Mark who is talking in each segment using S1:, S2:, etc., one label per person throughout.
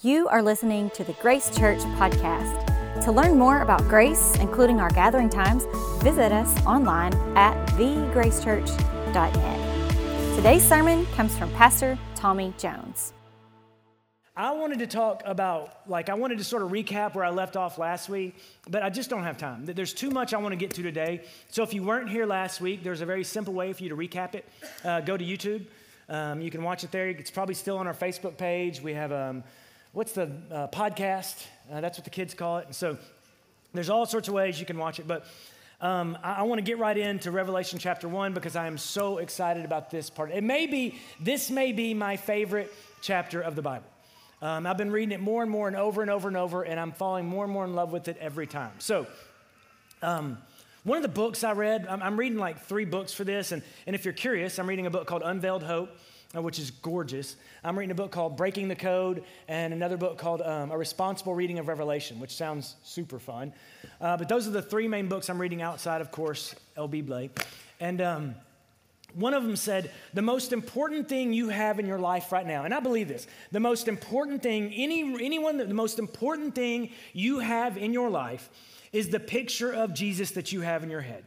S1: You are listening to the Grace Church podcast. To learn more about Grace, including our gathering times, visit us online at thegracechurch.net. Today's sermon comes from Pastor Tommy Jones.
S2: I wanted to talk about, like, I wanted to sort of recap where I left off last week, but I just don't have time. There's too much I want to get to today. So if you weren't here last week, there's a very simple way for you to recap it. Uh, go to YouTube. Um, you can watch it there. It's probably still on our Facebook page. We have um, what's the uh, podcast? Uh, that's what the kids call it. And so there's all sorts of ways you can watch it. But um, I, I want to get right into Revelation chapter one because I am so excited about this part. It may be, this may be my favorite chapter of the Bible. Um, I've been reading it more and more and over and over and over, and I'm falling more and more in love with it every time. So, um, one of the books I read, I'm, I'm, reading like three books for this, and, and if you're curious, I'm reading a book called Unveiled Hope. Uh, which is gorgeous. I'm reading a book called Breaking the Code and another book called um, A Responsible Reading of Revelation, which sounds super fun. Uh, but those are the three main books I'm reading outside, of course, L.B. Blake. And um, one of them said, The most important thing you have in your life right now, and I believe this, the most important thing, any, anyone, the most important thing you have in your life is the picture of Jesus that you have in your head.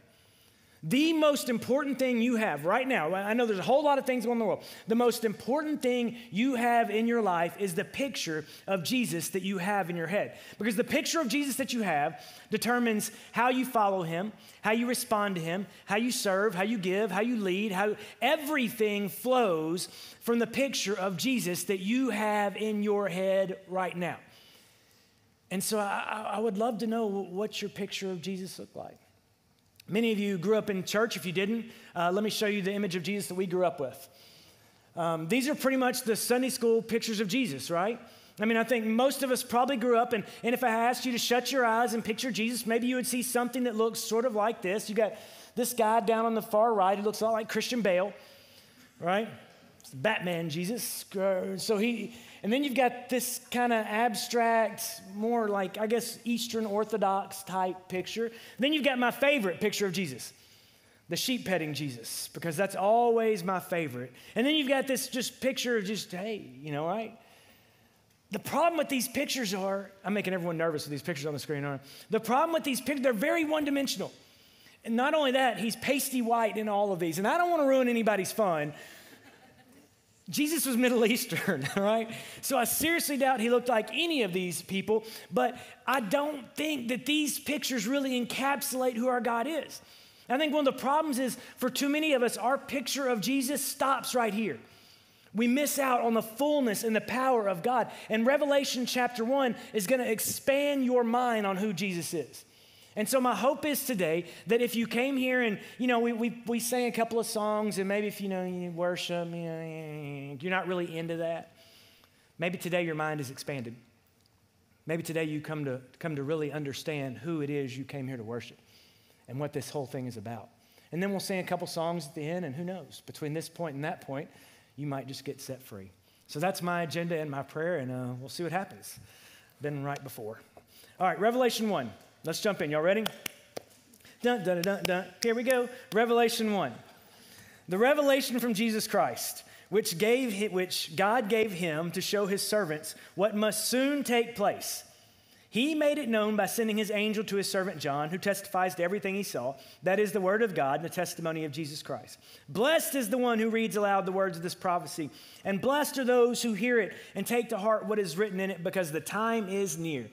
S2: The most important thing you have right now, I know there's a whole lot of things going on in the world. The most important thing you have in your life is the picture of Jesus that you have in your head. Because the picture of Jesus that you have determines how you follow him, how you respond to him, how you serve, how you give, how you lead, how everything flows from the picture of Jesus that you have in your head right now. And so I, I would love to know what your picture of Jesus looked like. Many of you grew up in church. If you didn't, uh, let me show you the image of Jesus that we grew up with. Um, these are pretty much the Sunday school pictures of Jesus, right? I mean, I think most of us probably grew up, and, and if I asked you to shut your eyes and picture Jesus, maybe you would see something that looks sort of like this. You got this guy down on the far right who looks a lot like Christian Bale, right? Batman Jesus. So he, and then you've got this kind of abstract, more like, I guess, Eastern Orthodox type picture. Then you've got my favorite picture of Jesus the sheep petting Jesus, because that's always my favorite. And then you've got this just picture of just, hey, you know, right? The problem with these pictures are, I'm making everyone nervous with these pictures on the screen, aren't I? The problem with these pictures, they're very one dimensional. And not only that, he's pasty white in all of these. And I don't want to ruin anybody's fun, Jesus was Middle Eastern, right? So I seriously doubt he looked like any of these people, but I don't think that these pictures really encapsulate who our God is. I think one of the problems is for too many of us, our picture of Jesus stops right here. We miss out on the fullness and the power of God. And Revelation chapter 1 is going to expand your mind on who Jesus is. And so my hope is today that if you came here and, you know, we, we, we sang a couple of songs and maybe if, you know, you worship, you know, you're not really into that, maybe today your mind is expanded. Maybe today you come to, come to really understand who it is you came here to worship and what this whole thing is about. And then we'll sing a couple songs at the end, and who knows, between this point and that point, you might just get set free. So that's my agenda and my prayer, and uh, we'll see what happens. Been right before. All right, Revelation 1. Let's jump in. Y'all ready? Dun, dun, dun, dun. Here we go. Revelation 1. The revelation from Jesus Christ, which, gave, which God gave him to show his servants what must soon take place. He made it known by sending his angel to his servant John, who testifies to everything he saw. That is the word of God and the testimony of Jesus Christ. Blessed is the one who reads aloud the words of this prophecy, and blessed are those who hear it and take to heart what is written in it, because the time is near.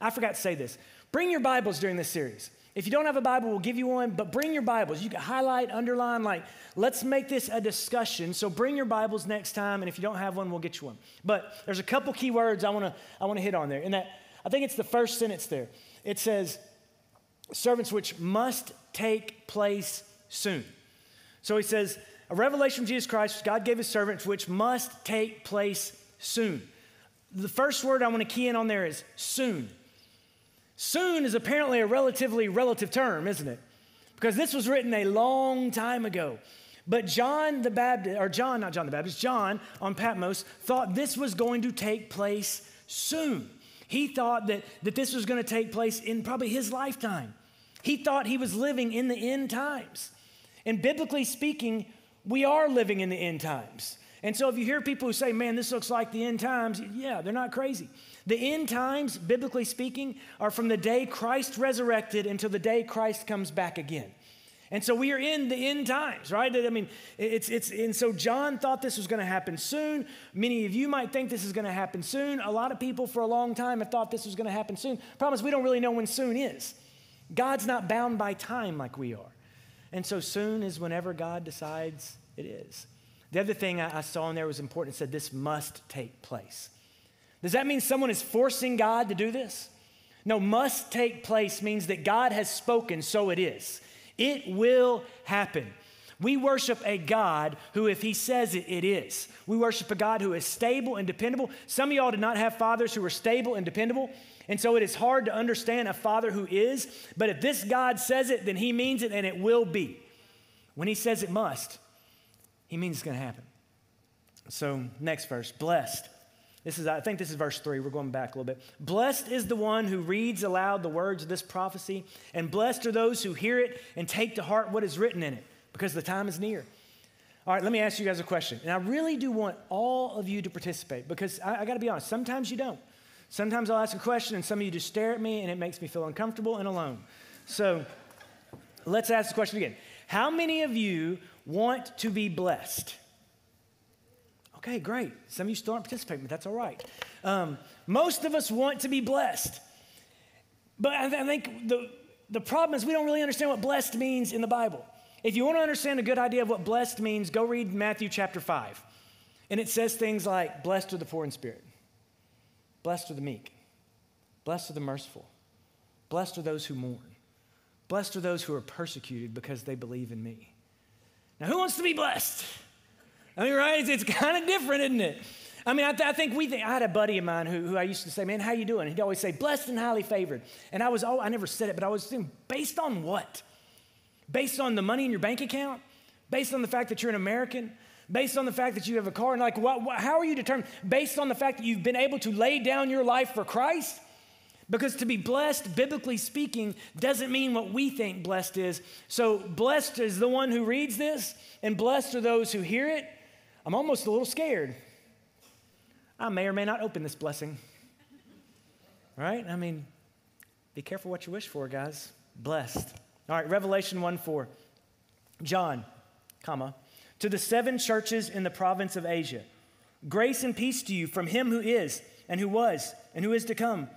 S2: I forgot to say this. Bring your Bibles during this series. If you don't have a Bible, we'll give you one, but bring your Bibles. You can highlight, underline, like, let's make this a discussion. So bring your Bibles next time, and if you don't have one, we'll get you one. But there's a couple key words I wanna, I wanna hit on there. And that, I think it's the first sentence there. It says, servants which must take place soon. So he says, a revelation from Jesus Christ, God gave his servants, which must take place soon. The first word I want to key in on there is soon. Soon is apparently a relatively relative term, isn't it? Because this was written a long time ago. But John the Baptist, or John, not John the Baptist, John on Patmos thought this was going to take place soon. He thought that, that this was going to take place in probably his lifetime. He thought he was living in the end times. And biblically speaking, we are living in the end times. And so if you hear people who say, man, this looks like the end times, yeah, they're not crazy. The end times, biblically speaking, are from the day Christ resurrected until the day Christ comes back again. And so we are in the end times, right? I mean, it's, it's, and so John thought this was going to happen soon. Many of you might think this is going to happen soon. A lot of people for a long time have thought this was going to happen soon. Problem is, we don't really know when soon is. God's not bound by time like we are. And so soon is whenever God decides it is. The other thing I, I saw in there was important. It said this must take place. Does that mean someone is forcing God to do this? No, must take place means that God has spoken, so it is. It will happen. We worship a God who, if He says it, it is. We worship a God who is stable and dependable. Some of y'all did not have fathers who were stable and dependable. And so it is hard to understand a father who is. But if this God says it, then He means it and it will be. When He says it must, He means it's going to happen. So, next verse blessed. This is, I think this is verse three. We're going back a little bit. Blessed is the one who reads aloud the words of this prophecy, and blessed are those who hear it and take to heart what is written in it, because the time is near. All right, let me ask you guys a question. And I really do want all of you to participate because I, I got to be honest, sometimes you don't. Sometimes I'll ask a question and some of you just stare at me and it makes me feel uncomfortable and alone. So let's ask the question again. How many of you want to be blessed? Okay, great. Some of you still aren't participating, but that's all right. Um, most of us want to be blessed. But I, th- I think the, the problem is we don't really understand what blessed means in the Bible. If you want to understand a good idea of what blessed means, go read Matthew chapter 5. And it says things like, Blessed are the poor in spirit, blessed are the meek, blessed are the merciful, blessed are those who mourn, blessed are those who are persecuted because they believe in me. Now, who wants to be blessed? I mean, right? It's, it's kind of different, isn't it? I mean, I, th- I, think we think, I had a buddy of mine who, who I used to say, man, how you doing? He'd always say, blessed and highly favored. And I was, oh, I never said it, but I was thinking, based on what? Based on the money in your bank account? Based on the fact that you're an American? Based on the fact that you have a car? And like, what, what, how are you determined? Based on the fact that you've been able to lay down your life for Christ? Because to be blessed, biblically speaking, doesn't mean what we think blessed is. So, blessed is the one who reads this, and blessed are those who hear it. I'm almost a little scared. I may or may not open this blessing. Right? I mean, be careful what you wish for, guys. Blessed. All right, Revelation 1 4. John, comma, to the seven churches in the province of Asia. Grace and peace to you from him who is, and who was, and who is to come,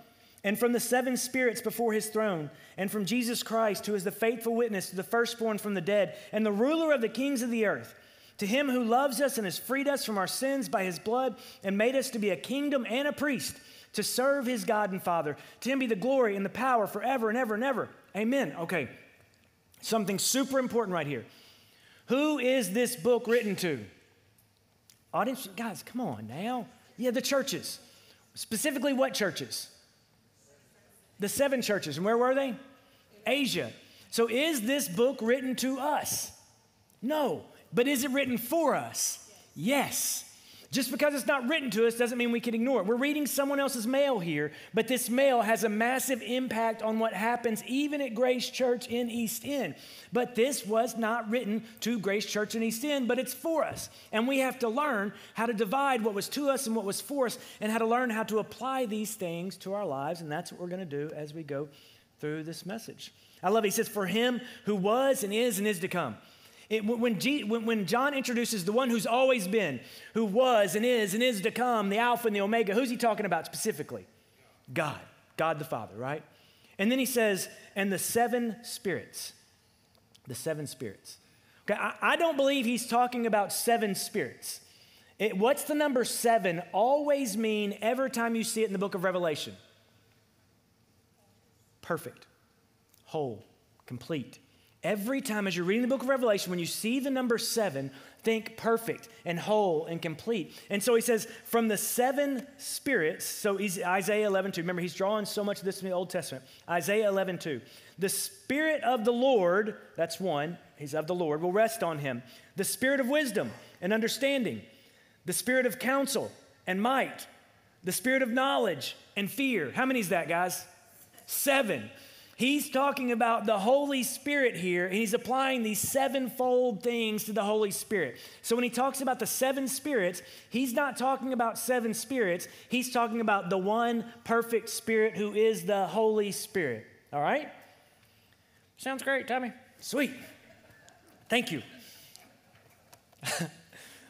S2: and from the seven spirits before his throne, and from Jesus Christ, who is the faithful witness the firstborn from the dead, and the ruler of the kings of the earth to him who loves us and has freed us from our sins by his blood and made us to be a kingdom and a priest to serve his God and Father. To him be the glory and the power forever and ever and ever. Amen. Okay, something super important right here. Who is this book written to? Audience, guys, come on now. Yeah, the churches. Specifically, what churches? The seven churches. And where were they? Asia. So, is this book written to us? No. But is it written for us? Yes. Just because it's not written to us doesn't mean we can ignore it. We're reading someone else's mail here, but this mail has a massive impact on what happens even at Grace Church in East End. But this was not written to Grace Church in East End, but it's for us. And we have to learn how to divide what was to us and what was for us, and how to learn how to apply these things to our lives. And that's what we're going to do as we go through this message. I love it. He says, For him who was and is and is to come. It, when, G, when, when John introduces the one who's always been, who was and is and is to come, the Alpha and the Omega, who's he talking about specifically? God, God the Father, right? And then he says, and the seven spirits. The seven spirits. Okay, I, I don't believe he's talking about seven spirits. It, what's the number seven always mean every time you see it in the book of Revelation? Perfect, whole, complete. Every time as you're reading the book of Revelation, when you see the number seven, think perfect and whole and complete. And so he says, from the seven spirits, so he's, Isaiah 11 2. Remember, he's drawing so much of this from the Old Testament. Isaiah 11 2. The Spirit of the Lord, that's one, he's of the Lord, will rest on him. The Spirit of wisdom and understanding, the Spirit of counsel and might, the Spirit of knowledge and fear. How many is that, guys? Seven. He's talking about the Holy Spirit here, and he's applying these sevenfold things to the Holy Spirit. So when he talks about the seven spirits, he's not talking about seven spirits, he's talking about the one perfect spirit who is the Holy Spirit. All right? Sounds great, Tommy. Sweet. Thank you. All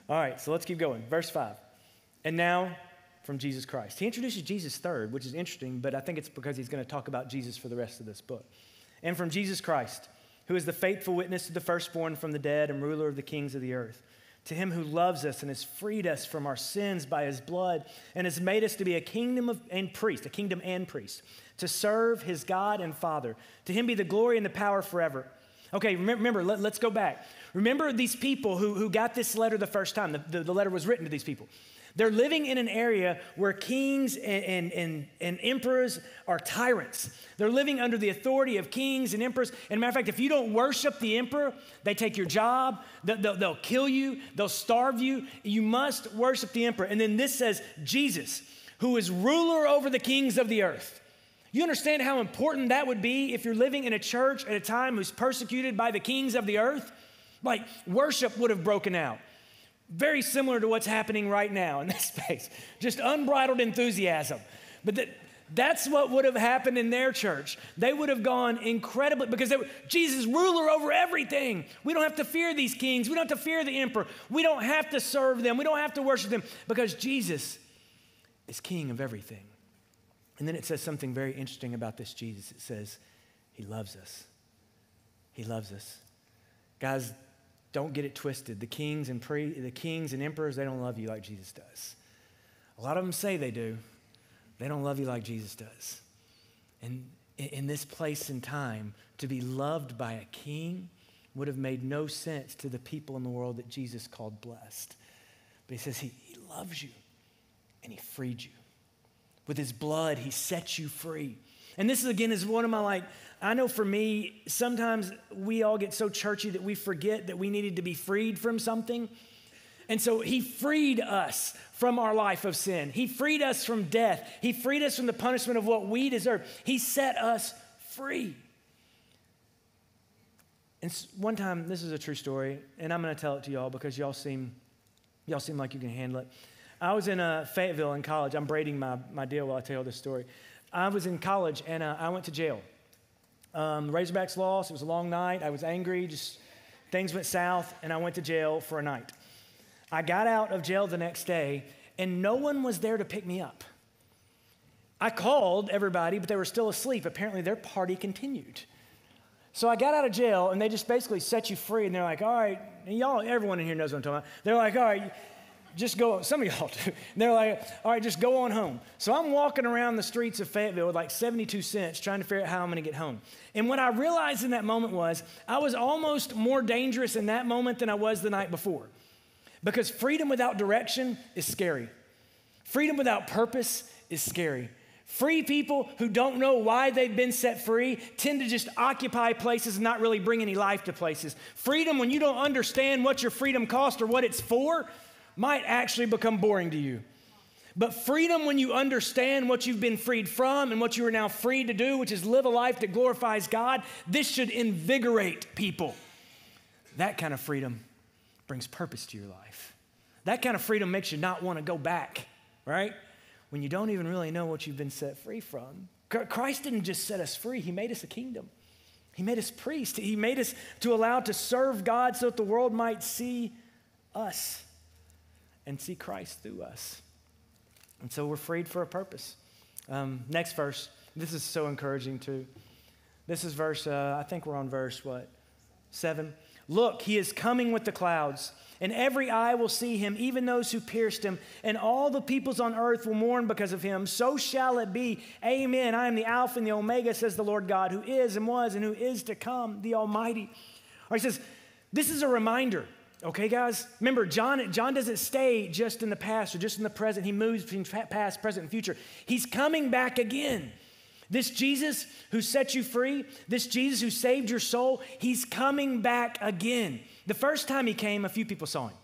S2: right, so let's keep going. Verse 5. And now from Jesus Christ. He introduces Jesus third, which is interesting, but I think it's because he's going to talk about Jesus for the rest of this book. And from Jesus Christ, who is the faithful witness to the firstborn from the dead and ruler of the kings of the earth. To him who loves us and has freed us from our sins by his blood and has made us to be a kingdom of, and priest, a kingdom and priest, to serve his God and Father. To him be the glory and the power forever. Okay, remember, let, us go back. Remember these people who, who got this letter the first time. The, the, the letter was written to these people. They're living in an area where kings and, and, and, and, emperors are tyrants. They're living under the authority of kings and emperors. And matter of fact, if you don't worship the emperor, they take your job, they'll, they'll kill you, they'll starve you. You must worship the emperor. And then this says Jesus, who is ruler over the kings of the earth. You understand how important that would be if you're living in a church at a time who's persecuted by the kings of the earth? Like worship would have broken out. Very similar to what's happening right now in this space. Just unbridled enthusiasm. But that, that's what would have happened in their church. They would have gone incredibly, because they were, Jesus ruler over everything. We don't have to fear these kings. We don't have to fear the emperor. We don't have to serve them. We don't have to worship them because Jesus is king of everything. And then it says something very interesting about this Jesus. It says, He loves us. He loves us. Guys, don't get it twisted. The kings and pre, the kings and emperors, they don't love you like Jesus does. A lot of them say they do. They don't love you like Jesus does. And in this place and time, to be loved by a king would have made no sense to the people in the world that Jesus called blessed. But he says he, he loves you and he freed you. With his blood, he set you free. And this is again is one of my like I know for me, sometimes we all get so churchy that we forget that we needed to be freed from something. And so he freed us from our life of sin. He freed us from death. He freed us from the punishment of what we deserve. He set us free. And one time, this is a true story, and I'm going to tell it to y'all because y'all seem, y'all seem like you can handle it. I was in uh, Fayetteville in college. I'm braiding my, my deal while I tell this story. I was in college, and uh, I went to jail. Um, Razorbacks lost. It was a long night. I was angry. Just things went south, and I went to jail for a night. I got out of jail the next day, and no one was there to pick me up. I called everybody, but they were still asleep. Apparently, their party continued. So I got out of jail, and they just basically set you free. And they're like, "All right, y'all, everyone in here knows what I'm talking about." They're like, "All right, just go, some of y'all do. And they're like, all right, just go on home. So I'm walking around the streets of Fayetteville with like 72 cents trying to figure out how I'm going to get home. And what I realized in that moment was I was almost more dangerous in that moment than I was the night before. Because freedom without direction is scary, freedom without purpose is scary. Free people who don't know why they've been set free tend to just occupy places and not really bring any life to places. Freedom, when you don't understand what your freedom cost or what it's for, might actually become boring to you. But freedom, when you understand what you've been freed from and what you are now free to do, which is live a life that glorifies God, this should invigorate people. That kind of freedom brings purpose to your life. That kind of freedom makes you not want to go back, right? When you don't even really know what you've been set free from. Christ didn't just set us free, He made us a kingdom. He made us priests. He made us to allow to serve God so that the world might see us and see Christ through us. And so we're freed for a purpose. Um, next verse. This is so encouraging too. This is verse, uh, I think we're on verse what? Seven. Look, he is coming with the clouds, and every eye will see him, even those who pierced him, and all the peoples on earth will mourn because of him. So shall it be. Amen. I am the Alpha and the Omega, says the Lord God, who is and was and who is to come, the Almighty. Or he says, This is a reminder. Okay, guys? Remember, John, John doesn't stay just in the past or just in the present. He moves between past, present, and future. He's coming back again. This Jesus who set you free, this Jesus who saved your soul, he's coming back again. The first time he came, a few people saw him.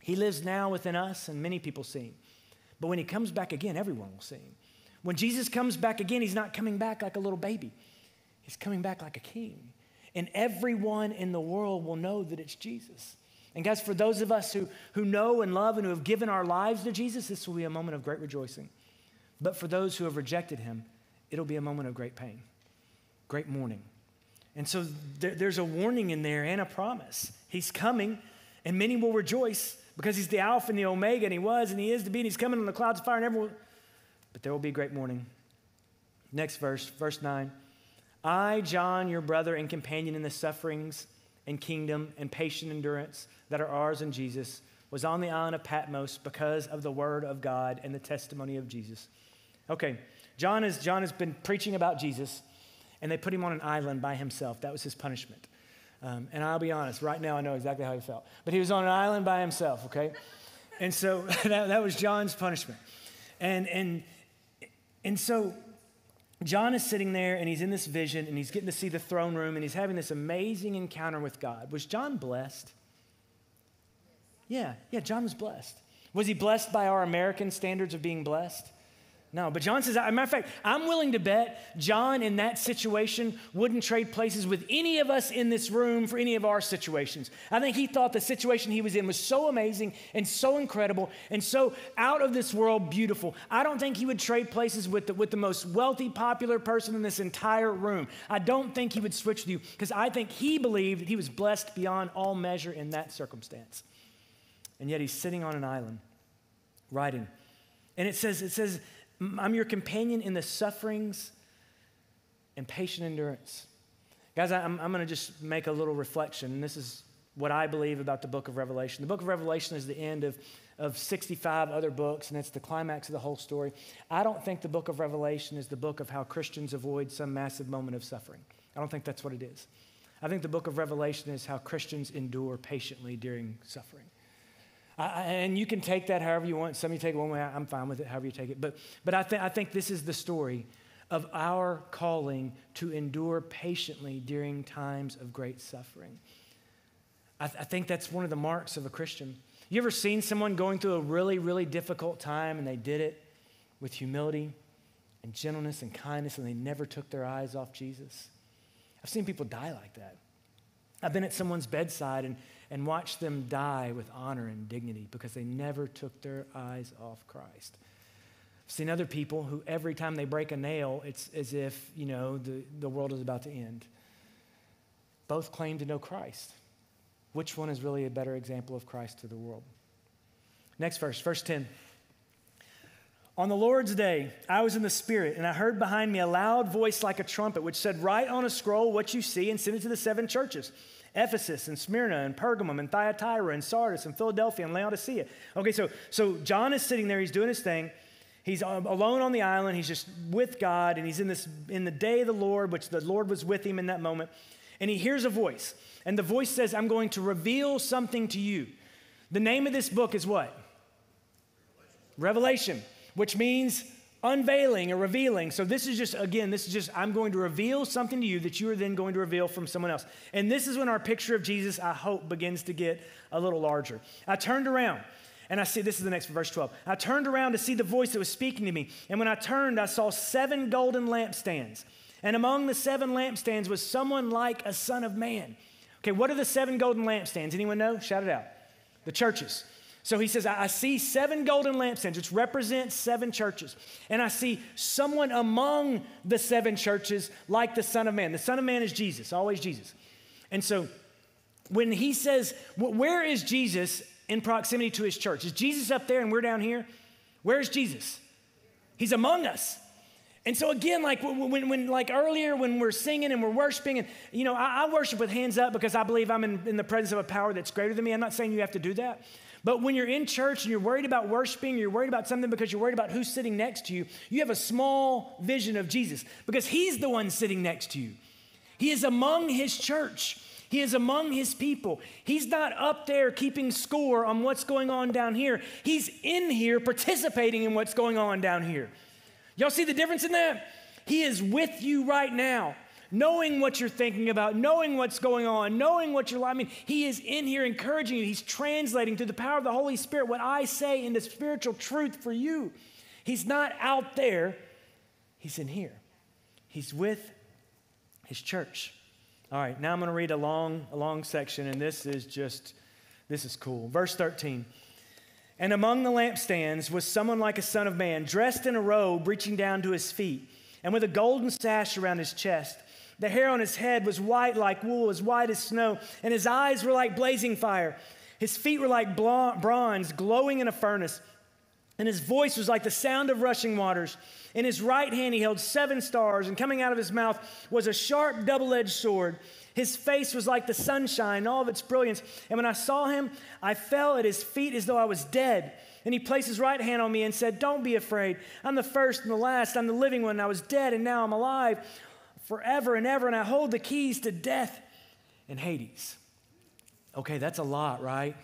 S2: He lives now within us, and many people see him. But when he comes back again, everyone will see him. When Jesus comes back again, he's not coming back like a little baby. He's coming back like a king. And everyone in the world will know that it's Jesus. And guys, for those of us who, who know and love and who have given our lives to Jesus, this will be a moment of great rejoicing. But for those who have rejected him, it'll be a moment of great pain, great mourning. And so there, there's a warning in there and a promise. He's coming, and many will rejoice because he's the Alpha and the Omega, and he was and he is to be, and he's coming on the clouds of fire, and everyone. But there will be great mourning. Next verse, verse 9. I, John, your brother and companion in the sufferings and kingdom and patient endurance that are ours in Jesus, was on the island of Patmos because of the word of God and the testimony of Jesus. Okay, John, is, John has been preaching about Jesus, and they put him on an island by himself. That was his punishment. Um, and I'll be honest, right now I know exactly how he felt. But he was on an island by himself, okay? And so that, that was John's punishment. And, and, and so John is sitting there and he's in this vision and he's getting to see the throne room and he's having this amazing encounter with God. Was John blessed? Yeah, yeah, John was blessed. Was he blessed by our American standards of being blessed? No, but John says, as a matter of fact, I'm willing to bet John in that situation wouldn't trade places with any of us in this room for any of our situations. I think he thought the situation he was in was so amazing and so incredible and so out of this world beautiful. I don't think he would trade places with the, with the most wealthy, popular person in this entire room. I don't think he would switch with you because I think he believed that he was blessed beyond all measure in that circumstance. And yet he's sitting on an island writing. And it says, it says, I'm your companion in the sufferings and patient endurance. Guys, I'm, I'm going to just make a little reflection. This is what I believe about the book of Revelation. The book of Revelation is the end of, of 65 other books, and it's the climax of the whole story. I don't think the book of Revelation is the book of how Christians avoid some massive moment of suffering. I don't think that's what it is. I think the book of Revelation is how Christians endure patiently during suffering. I, and you can take that however you want. Some of you take it one way, I'm fine with it, however you take it. But, but I, th- I think this is the story of our calling to endure patiently during times of great suffering. I, th- I think that's one of the marks of a Christian. You ever seen someone going through a really, really difficult time and they did it with humility and gentleness and kindness and they never took their eyes off Jesus? I've seen people die like that. I've been at someone's bedside and and watch them die with honor and dignity because they never took their eyes off Christ. I've seen other people who every time they break a nail, it's as if, you know, the, the world is about to end. Both claim to know Christ. Which one is really a better example of Christ to the world? Next verse, verse 10. On the Lord's day, I was in the Spirit, and I heard behind me a loud voice like a trumpet, which said, Write on a scroll what you see and send it to the seven churches. Ephesus and Smyrna and Pergamum and Thyatira and Sardis and Philadelphia and Laodicea. Okay, so, so John is sitting there, he's doing his thing. He's um, alone on the island, he's just with God, and he's in this in the day of the Lord, which the Lord was with him in that moment. And he hears a voice. And the voice says, I'm going to reveal something to you. The name of this book is what? Revelation, Revelation which means unveiling or revealing. So this is just, again, this is just, I'm going to reveal something to you that you are then going to reveal from someone else. And this is when our picture of Jesus, I hope, begins to get a little larger. I turned around. And I see, this is the next verse 12. I turned around to see the voice that was speaking to me. And when I turned, I saw seven golden lampstands. And among the seven lampstands was someone like a son of man. Okay, what are the seven golden lampstands? Anyone know? Shout it out. The churches. So he says, I see seven golden lampstands, which represents seven churches. And I see someone among the seven churches like the Son of Man. The Son of Man is Jesus, always Jesus. And so when he says, Where is Jesus in proximity to his church? Is Jesus up there and we're down here? Where's Jesus? He's among us. And so again, like when, when, like earlier when we're singing and we're worshiping, and you know, I, I worship with hands up because I believe I'm in, in the presence of a power that's greater than me. I'm not saying you have to do that, but when you're in church and you're worried about worshiping, you're worried about something because you're worried about who's sitting next to you, you have a small vision of Jesus because he's the one sitting next to you. He is among his church. He is among his people. He's not up there keeping score on what's going on down here. He's in here participating in what's going on down here. Y'all see the difference in that? He is with you right now knowing what you're thinking about, knowing what's going on, knowing what you're, I mean, He is in here encouraging you. He's translating through the power of the Holy Spirit what I say into spiritual truth for you. He's not out there, He's in here. He's with his church. All right, now I'm going to read a long, a long section, and this is just, this is cool. Verse 13. And among the lampstands was someone like a son of man, dressed in a robe reaching down to his feet, and with a golden sash around his chest. The hair on his head was white like wool, as white as snow, and his eyes were like blazing fire. His feet were like bronze glowing in a furnace, and his voice was like the sound of rushing waters. In his right hand he held seven stars, and coming out of his mouth was a sharp double edged sword. His face was like the sunshine, all of its brilliance. And when I saw him, I fell at his feet as though I was dead. And he placed his right hand on me and said, Don't be afraid. I'm the first and the last. I'm the living one. I was dead, and now I'm alive forever and ever. And I hold the keys to death and Hades. Okay, that's a lot, right?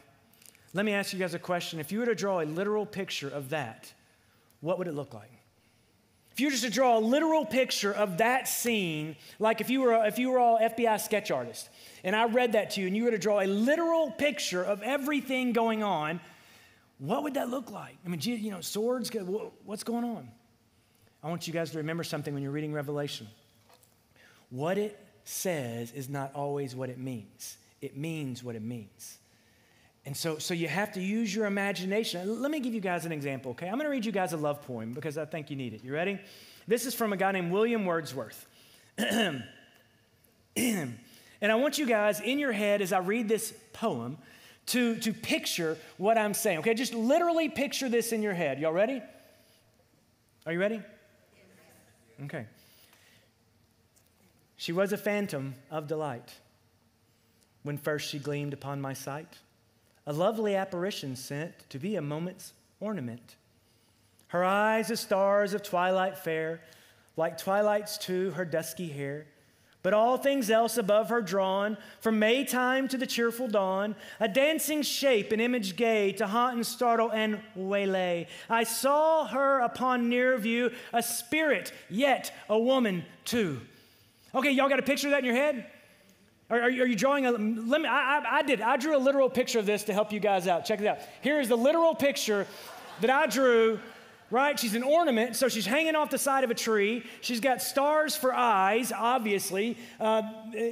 S2: Let me ask you guys a question. If you were to draw a literal picture of that, what would it look like? If you were just to draw a literal picture of that scene, like if you were if you were all FBI sketch artists, and I read that to you, and you were to draw a literal picture of everything going on, what would that look like? I mean, you know, swords. What's going on? I want you guys to remember something when you're reading Revelation. What it says is not always what it means. It means what it means. And so, so you have to use your imagination. Let me give you guys an example, okay? I'm going to read you guys a love poem because I think you need it. You ready? This is from a guy named William Wordsworth. and I want you guys in your head as I read this poem to, to picture what I'm saying, okay? Just literally picture this in your head. Y'all ready? Are you ready? Okay. She was a phantom of delight when first she gleamed upon my sight a lovely apparition sent to be a moment's ornament. Her eyes as stars of twilight fair, like twilight's too her dusky hair. But all things else above her drawn, from Maytime to the cheerful dawn, a dancing shape, an image gay, to haunt and startle and waylay. I saw her upon near view, a spirit, yet a woman too. Okay, y'all got a picture of that in your head? Are, are, you drawing a, let me, I, I, I did, I drew a literal picture of this to help you guys out. Check it out. Here is the literal picture that I drew, right? She's an ornament, so she's hanging off the side of a tree. She's got stars for eyes, obviously. Uh,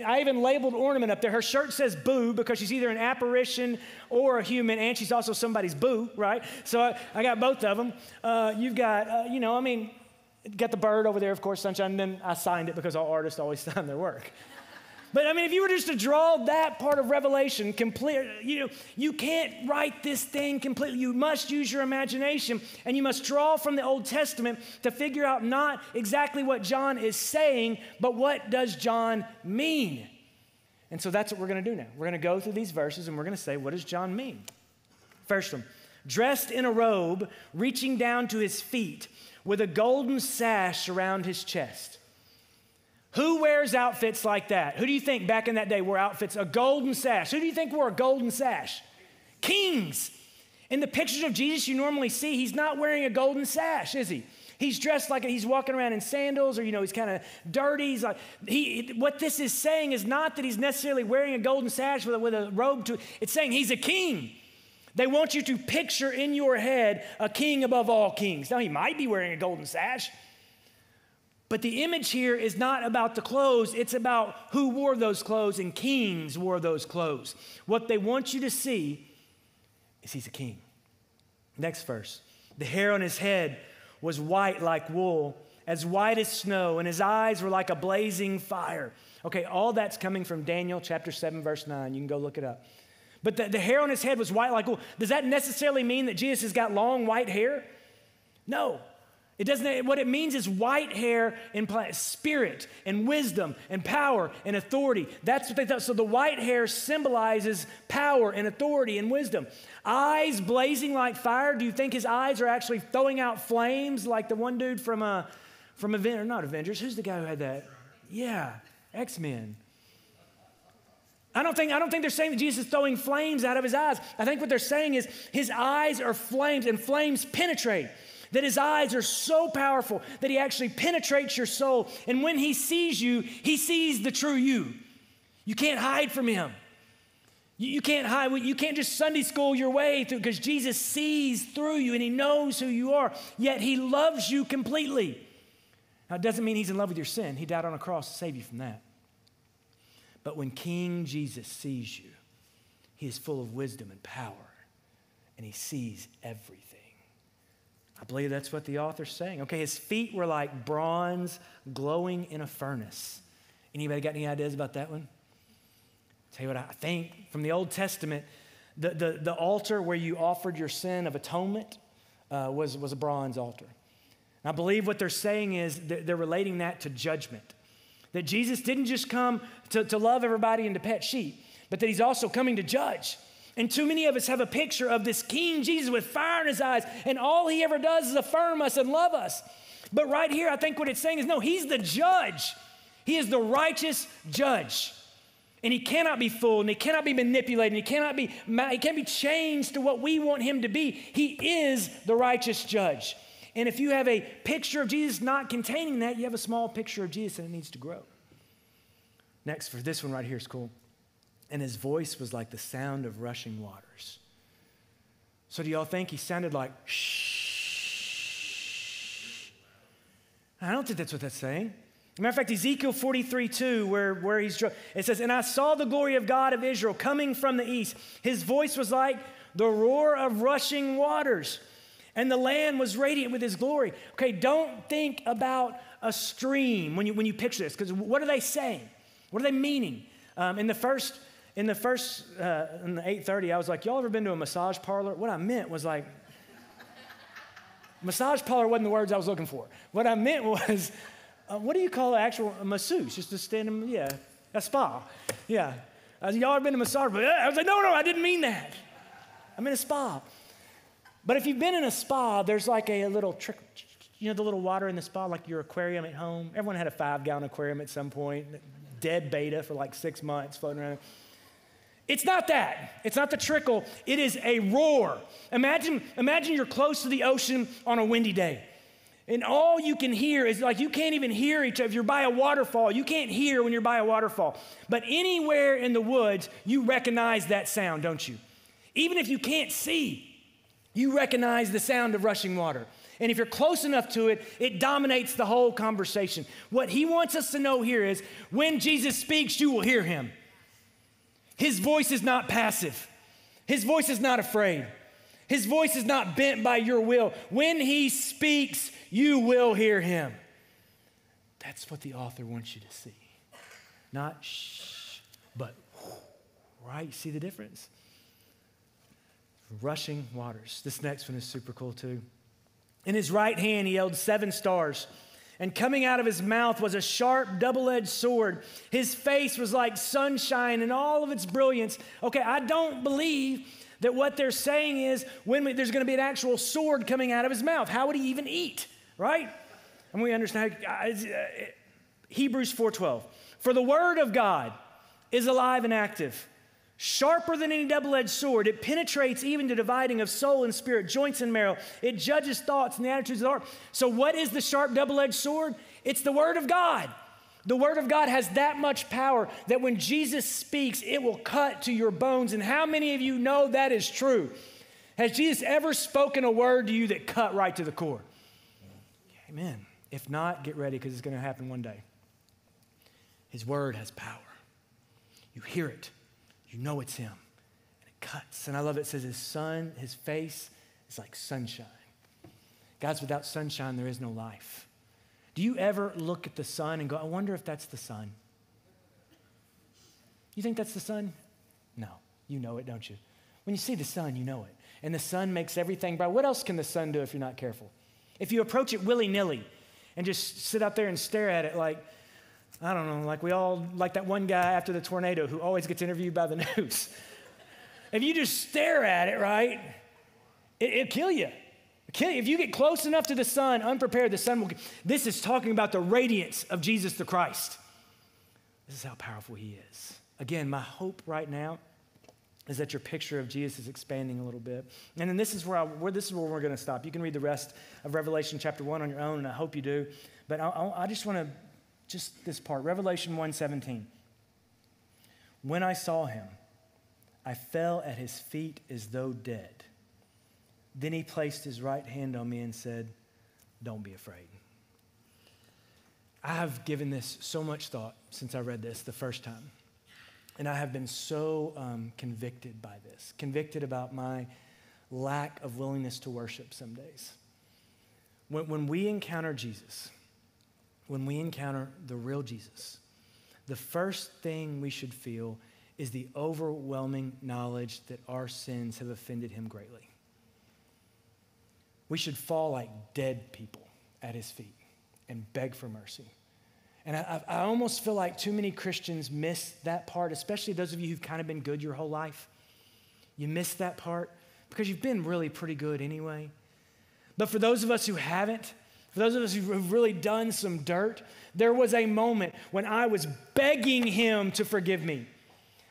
S2: I even labeled ornament up there. Her shirt says boo because she's either an apparition or a human, and she's also somebody's boo, right? So I, I got both of them. Uh, you've got, uh, you know, I mean, got the bird over there, of course, sunshine, and then I signed it because all artists always sign their work. But I mean, if you were just to draw that part of Revelation complete, you know, you can't write this thing completely. You must use your imagination and you must draw from the Old Testament to figure out not exactly what John is saying, but what does John mean? And so that's what we're going to do now. We're going to go through these verses and we're going to say, what does John mean? First one, dressed in a robe, reaching down to his feet, with a golden sash around his chest. Who wears outfits like that? Who do you think back in that day wore outfits? A golden sash. Who do you think wore a golden sash? Kings. In the pictures of Jesus you normally see, he's not wearing a golden sash, is he? He's dressed like he's walking around in sandals, or you know, he's kind of dirty. He's like he. What this is saying is not that he's necessarily wearing a golden sash with a, with a robe to. It's saying he's a king. They want you to picture in your head a king above all kings. Now he might be wearing a golden sash, but the image here is not about the clothes, it's about who wore those clothes, and kings wore those clothes. What they want you to see is he's a king. Next verse. The hair on his head was white like wool, as white as snow, and his eyes were like a blazing fire. Okay, all that's coming from Daniel chapter 7, verse 9. You can go look it up. But the, the hair on his head was white like wool. Does that necessarily mean that Jesus has got long white hair? No. It doesn't, what it means is white hair implies spirit and wisdom and power and authority. That's what they thought. So the white hair symbolizes power and authority and wisdom. Eyes blazing like fire. Do you think his eyes are actually throwing out flames like the one dude from, uh, from Avengers, not Avengers, who's the guy who had that? Yeah, X Men. I don't, think, I don't think they're saying that Jesus is throwing flames out of his eyes. I think what they're saying is his eyes are flames and flames penetrate that his eyes are so powerful that he actually penetrates your soul. And when he sees you, he sees the true you. You can't hide from him. You, can't hide. You can't just Sunday school your way through because Jesus sees through you and he knows who you are. Yet he loves you completely. Now, it doesn't mean he's in love with your sin. He died on a cross to save you from that. But when King Jesus sees you, he is full of wisdom and power, and he sees everything. I believe that's what the author's saying. Okay, his feet were like bronze glowing in a furnace. Anybody got any ideas about that one? Tell you what I think from the Old Testament, the, the, the altar where you offered your sin of atonement uh, was, was a bronze altar. And I believe what they're saying is they're relating that to judgment. That Jesus didn't just come to, to love everybody and to pet sheep, but that he's also coming to judge. And too many of us have a picture of this King Jesus with fire in his eyes, and all he ever does is affirm us and love us. But right here, I think what it's saying is no, he's the judge. He is the righteous judge. And he cannot be fooled, and he cannot be manipulated, and he cannot be, he can't be changed to what we want him to be. He is the righteous judge. And if you have a picture of Jesus not containing that, you have a small picture of Jesus and it needs to grow. Next, for this one right here is cool. And his voice was like the sound of rushing waters. So, do y'all think he sounded like shh? I don't think that's what that's saying. matter of fact, Ezekiel 43 2, where, where he's, it says, And I saw the glory of God of Israel coming from the east. His voice was like the roar of rushing waters and the land was radiant with his glory. Okay, don't think about a stream when you, when you picture this, because what are they saying? What are they meaning? Um, in the first, in the first, uh, in the 8.30, I was like, y'all ever been to a massage parlor? What I meant was like, massage parlor wasn't the words I was looking for. What I meant was, uh, what do you call an actual masseuse? Just a stand in, yeah, a spa. Yeah. I was, y'all ever been to a massage? But I was like, no, no, I didn't mean that. I'm in a spa. But if you've been in a spa, there's like a, a little trick, you know, the little water in the spa, like your aquarium at home. Everyone had a five gallon aquarium at some point, dead betta for like six months floating around. It's not that. It's not the trickle. It is a roar. Imagine, imagine you're close to the ocean on a windy day. And all you can hear is like you can't even hear each other. If you're by a waterfall, you can't hear when you're by a waterfall. But anywhere in the woods, you recognize that sound, don't you? Even if you can't see, you recognize the sound of rushing water. And if you're close enough to it, it dominates the whole conversation. What he wants us to know here is when Jesus speaks, you will hear him. His voice is not passive, his voice is not afraid, his voice is not bent by your will. When he speaks, you will hear him. That's what the author wants you to see. Not shh, but right? See the difference? rushing waters. This next one is super cool too. In his right hand, he held seven stars. And coming out of his mouth was a sharp, double edged sword. His face was like sunshine in all of its brilliance. Okay, I don't believe that what they're saying is when we, there's going to be an actual sword coming out of his mouth. How would he even eat, right? And we understand uh, uh Hebrews 4:12. For the word of God is alive and active Sharper than any double edged sword, it penetrates even to dividing of soul and spirit, joints and marrow. It judges thoughts and the attitudes of the heart. So, what is the sharp double edged sword? It's the Word of God. The Word of God has that much power that when Jesus speaks, it will cut to your bones. And how many of you know that is true? Has Jesus ever spoken a word to you that cut right to the core? Amen. If not, get ready because it's going to happen one day. His Word has power. You hear it you know it's him. And it cuts. And I love it. It says his sun, his face is like sunshine. Guys, without sunshine, there is no life. Do you ever look at the sun and go, I wonder if that's the sun? You think that's the sun? No. You know it, don't you? When you see the sun, you know it. And the sun makes everything bright. What else can the sun do if you're not careful? If you approach it willy nilly and just sit out there and stare at it like, I don't know, like we all, like that one guy after the tornado who always gets interviewed by the news. if you just stare at it, right, it, will kill you. kill you. If you get close enough to the sun, unprepared, the sun will. This is talking about the radiance of Jesus the Christ. This is how powerful he is. Again, my hope right now is that your picture of Jesus is expanding a little bit. And then this is where, I, where this is where we're going to stop. You can read the rest of Revelation chapter 1 on your own, and I hope you do. But I, I just want to just this part, Revelation 1:17. When I saw him, I fell at his feet as though dead. Then he placed his right hand on me and said, Don't be afraid. I have given this so much thought since I read this the first time. And I have been so um, convicted by this, convicted about my lack of willingness to worship some days. When, when we encounter Jesus, when we encounter the real Jesus, the first thing we should feel is the overwhelming knowledge that our sins have offended him greatly. We should fall like dead people at his feet and beg for mercy. And I, I, almost feel like too many Christians miss that part, especially those of you who've kind of been good your whole life. You miss that part because you've been really pretty good anyway. But for those of us who haven't, for those of us who've really done some dirt, there was a moment when I was begging Him to forgive me,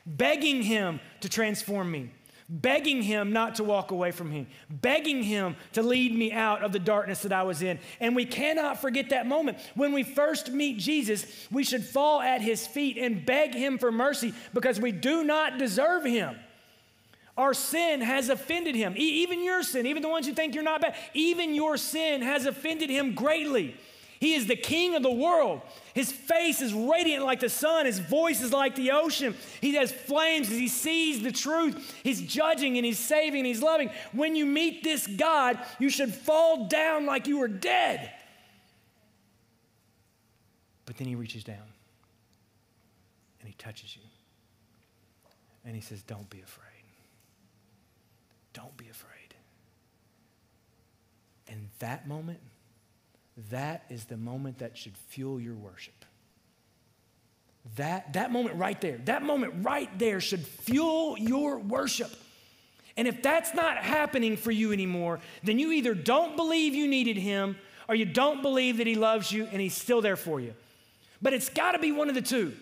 S2: begging Him to transform me begging him not to walk away from me, begging him to lead me out of the darkness that I was in. And we cannot forget that moment. When we first meet Jesus, we should fall at his feet and beg him for mercy because we do not deserve him. Our sin has offended him. E- even your sin, even the ones who think you're not bad, even your sin has offended him greatly. He is the king of the world. His face is radiant like the sun. His voice is like the ocean. He has flames as he sees the truth. He's judging and he's saving and he's loving. When you meet this God, you should fall down like you were dead. But then he reaches down and he touches you. And he says, Don't be afraid. Don't be afraid. In that moment, that is the moment that should fuel your worship. That, that moment right there, that moment right there should fuel your worship. And if that's not happening for you anymore, then you either don't believe you needed him or you don't believe that he loves you and he's still there for you. But it's got to be one of the two.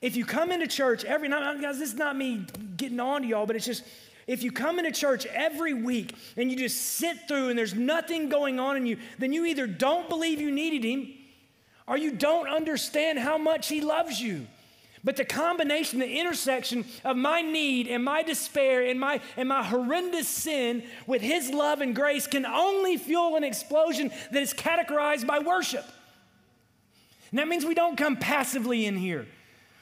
S2: If you come into church every night, guys, this is not me getting on to y'all, but it's just if you come into church every week and you just sit through and there's nothing going on in you, then you either don't believe you needed him or you don't understand how much he loves you. But the combination, the intersection of my need and my despair and my, and my horrendous sin with his love and grace can only fuel an explosion that is categorized by worship. And that means we don't come passively in here.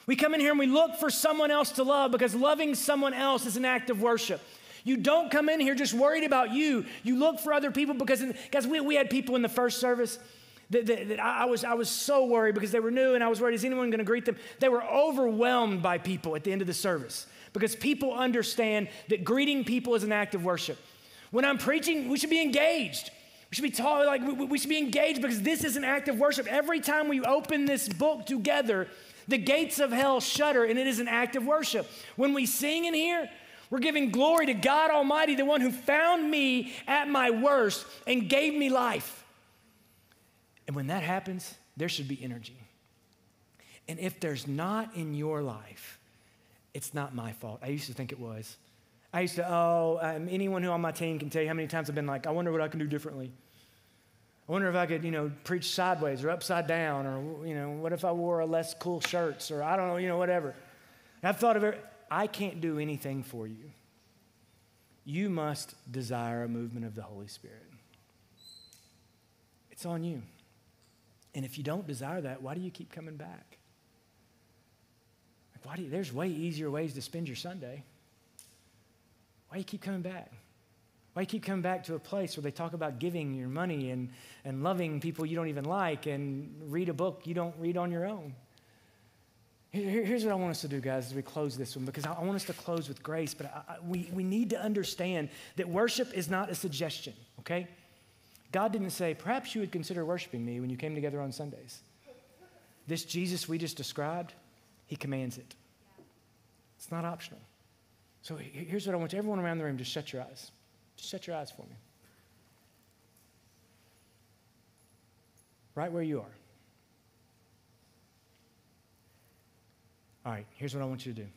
S2: We come in here and we look for someone else to love because loving someone else is an act of worship. You don't come in here just worried about you. You look for other people because, guys, we, we had people in the first service that, that, that I, was, I was so worried because they were new and I was worried, is anyone going to greet them? They were overwhelmed by people at the end of the service because people understand that greeting people is an act of worship. When I'm preaching, we should be engaged. We should be taught, like, we, should be engaged because this is an act of worship. Every time we open this book together, the gates of hell shudder, and it is an act of worship. When we sing in here, we're giving glory to God Almighty, the one who found me at my worst and gave me life. And when that happens, there should be energy. And if there's not in your life, it's not my fault. I used to think it was. I used to, oh, um, anyone who on my team can tell you how many times I've been like, I wonder what I can do differently. I wonder if I could, you know, preach sideways or upside down, or, you know, what if I wore a less cool shirts, or I don't know, you know, whatever. I've thought of it. I can't do anything for you. You must desire a movement of the Holy Spirit. It's on you. And if you don't desire that, why do you keep coming back? Like, why do you, there's way easier ways to spend your Sunday. Why do you keep coming back? Why you keep coming back to a place where they talk about giving your money and, and loving people you don't even like and read a book you don't read on your own? Here, here's what I want us to do, guys, as we close this one, because I, I want us to close with grace, but I, I, we, we need to understand that worship is not a suggestion, okay? God didn't say, perhaps you would consider worshiping me when you came together on Sundays. This Jesus we just described, he commands it. It's not optional. So here's what I want everyone around the room, just shut your eyes. Just shut your eyes for me. Right where you are. All right, here's what I want you to do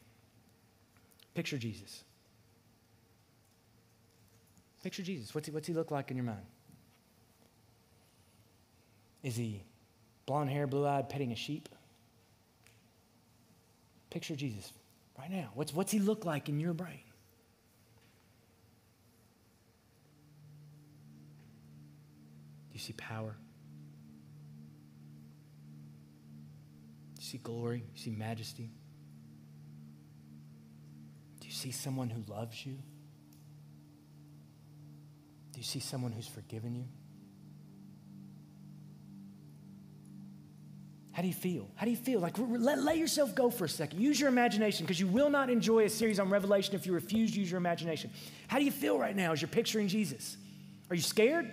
S2: picture Jesus. Picture Jesus. What's he, what's he look like in your mind? Is he blonde hair, blue eyed, petting a sheep? Picture Jesus right now. What's, what's he look like in your brain? Do you see power? Do you see glory? Do You see majesty? Do you see someone who loves you? Do you see someone who's forgiven you? How do you feel? How do you feel? Like, let, let yourself go for a second. Use your imagination because you will not enjoy a series on Revelation if you refuse to use your imagination. How do you feel right now as you're picturing Jesus? Are you scared?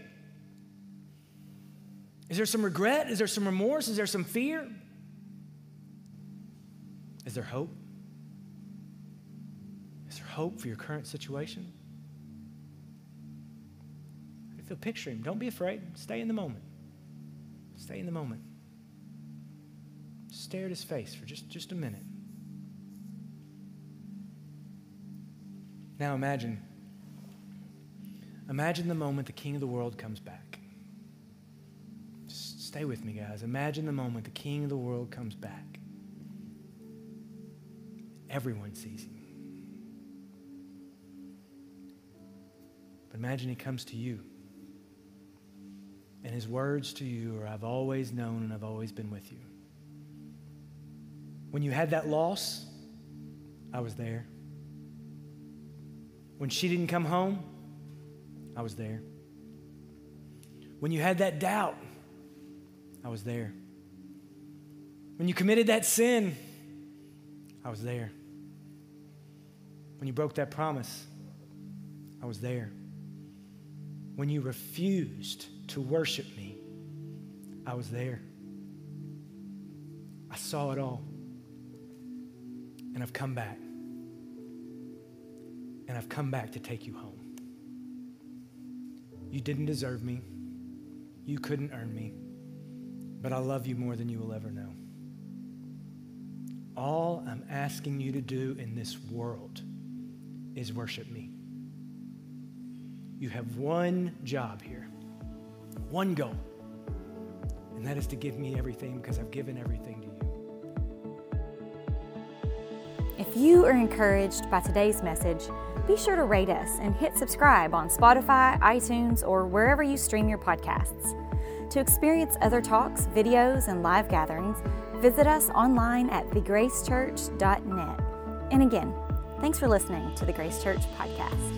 S2: Is there some regret? Is there some remorse? Is there some fear? Is there hope? Is there hope for your current situation? Do you feel? Picture him. Don't be afraid. Stay in the moment. Stay in the moment. Stare at his face for just, just a minute. Now imagine. Imagine the moment the king of the world comes back. Just stay with me, guys. Imagine the moment the king of the world comes back. Everyone sees him. But imagine he comes to you. And his words to you are I've always known and I've always been with you. When you had that loss, I was there. When she didn't come home, I was there. When you had that doubt, I was there. When you committed that sin, I was there. When you broke that promise, I was there. When you refused to worship me, I was there. I saw it all. And I've come back. And I've come back to take you home. You didn't deserve me. You couldn't earn me. But I love you more than you will ever know. All I'm asking you to do in this world is worship me. You have one job here, one goal, and that is to give me everything because I've given everything
S1: If you are encouraged by today's message, be sure to rate us and hit subscribe on Spotify, iTunes, or wherever you stream your podcasts. To experience other talks, videos, and live gatherings, visit us online at thegracechurch.net. And again, thanks for listening to the Grace Church Podcast.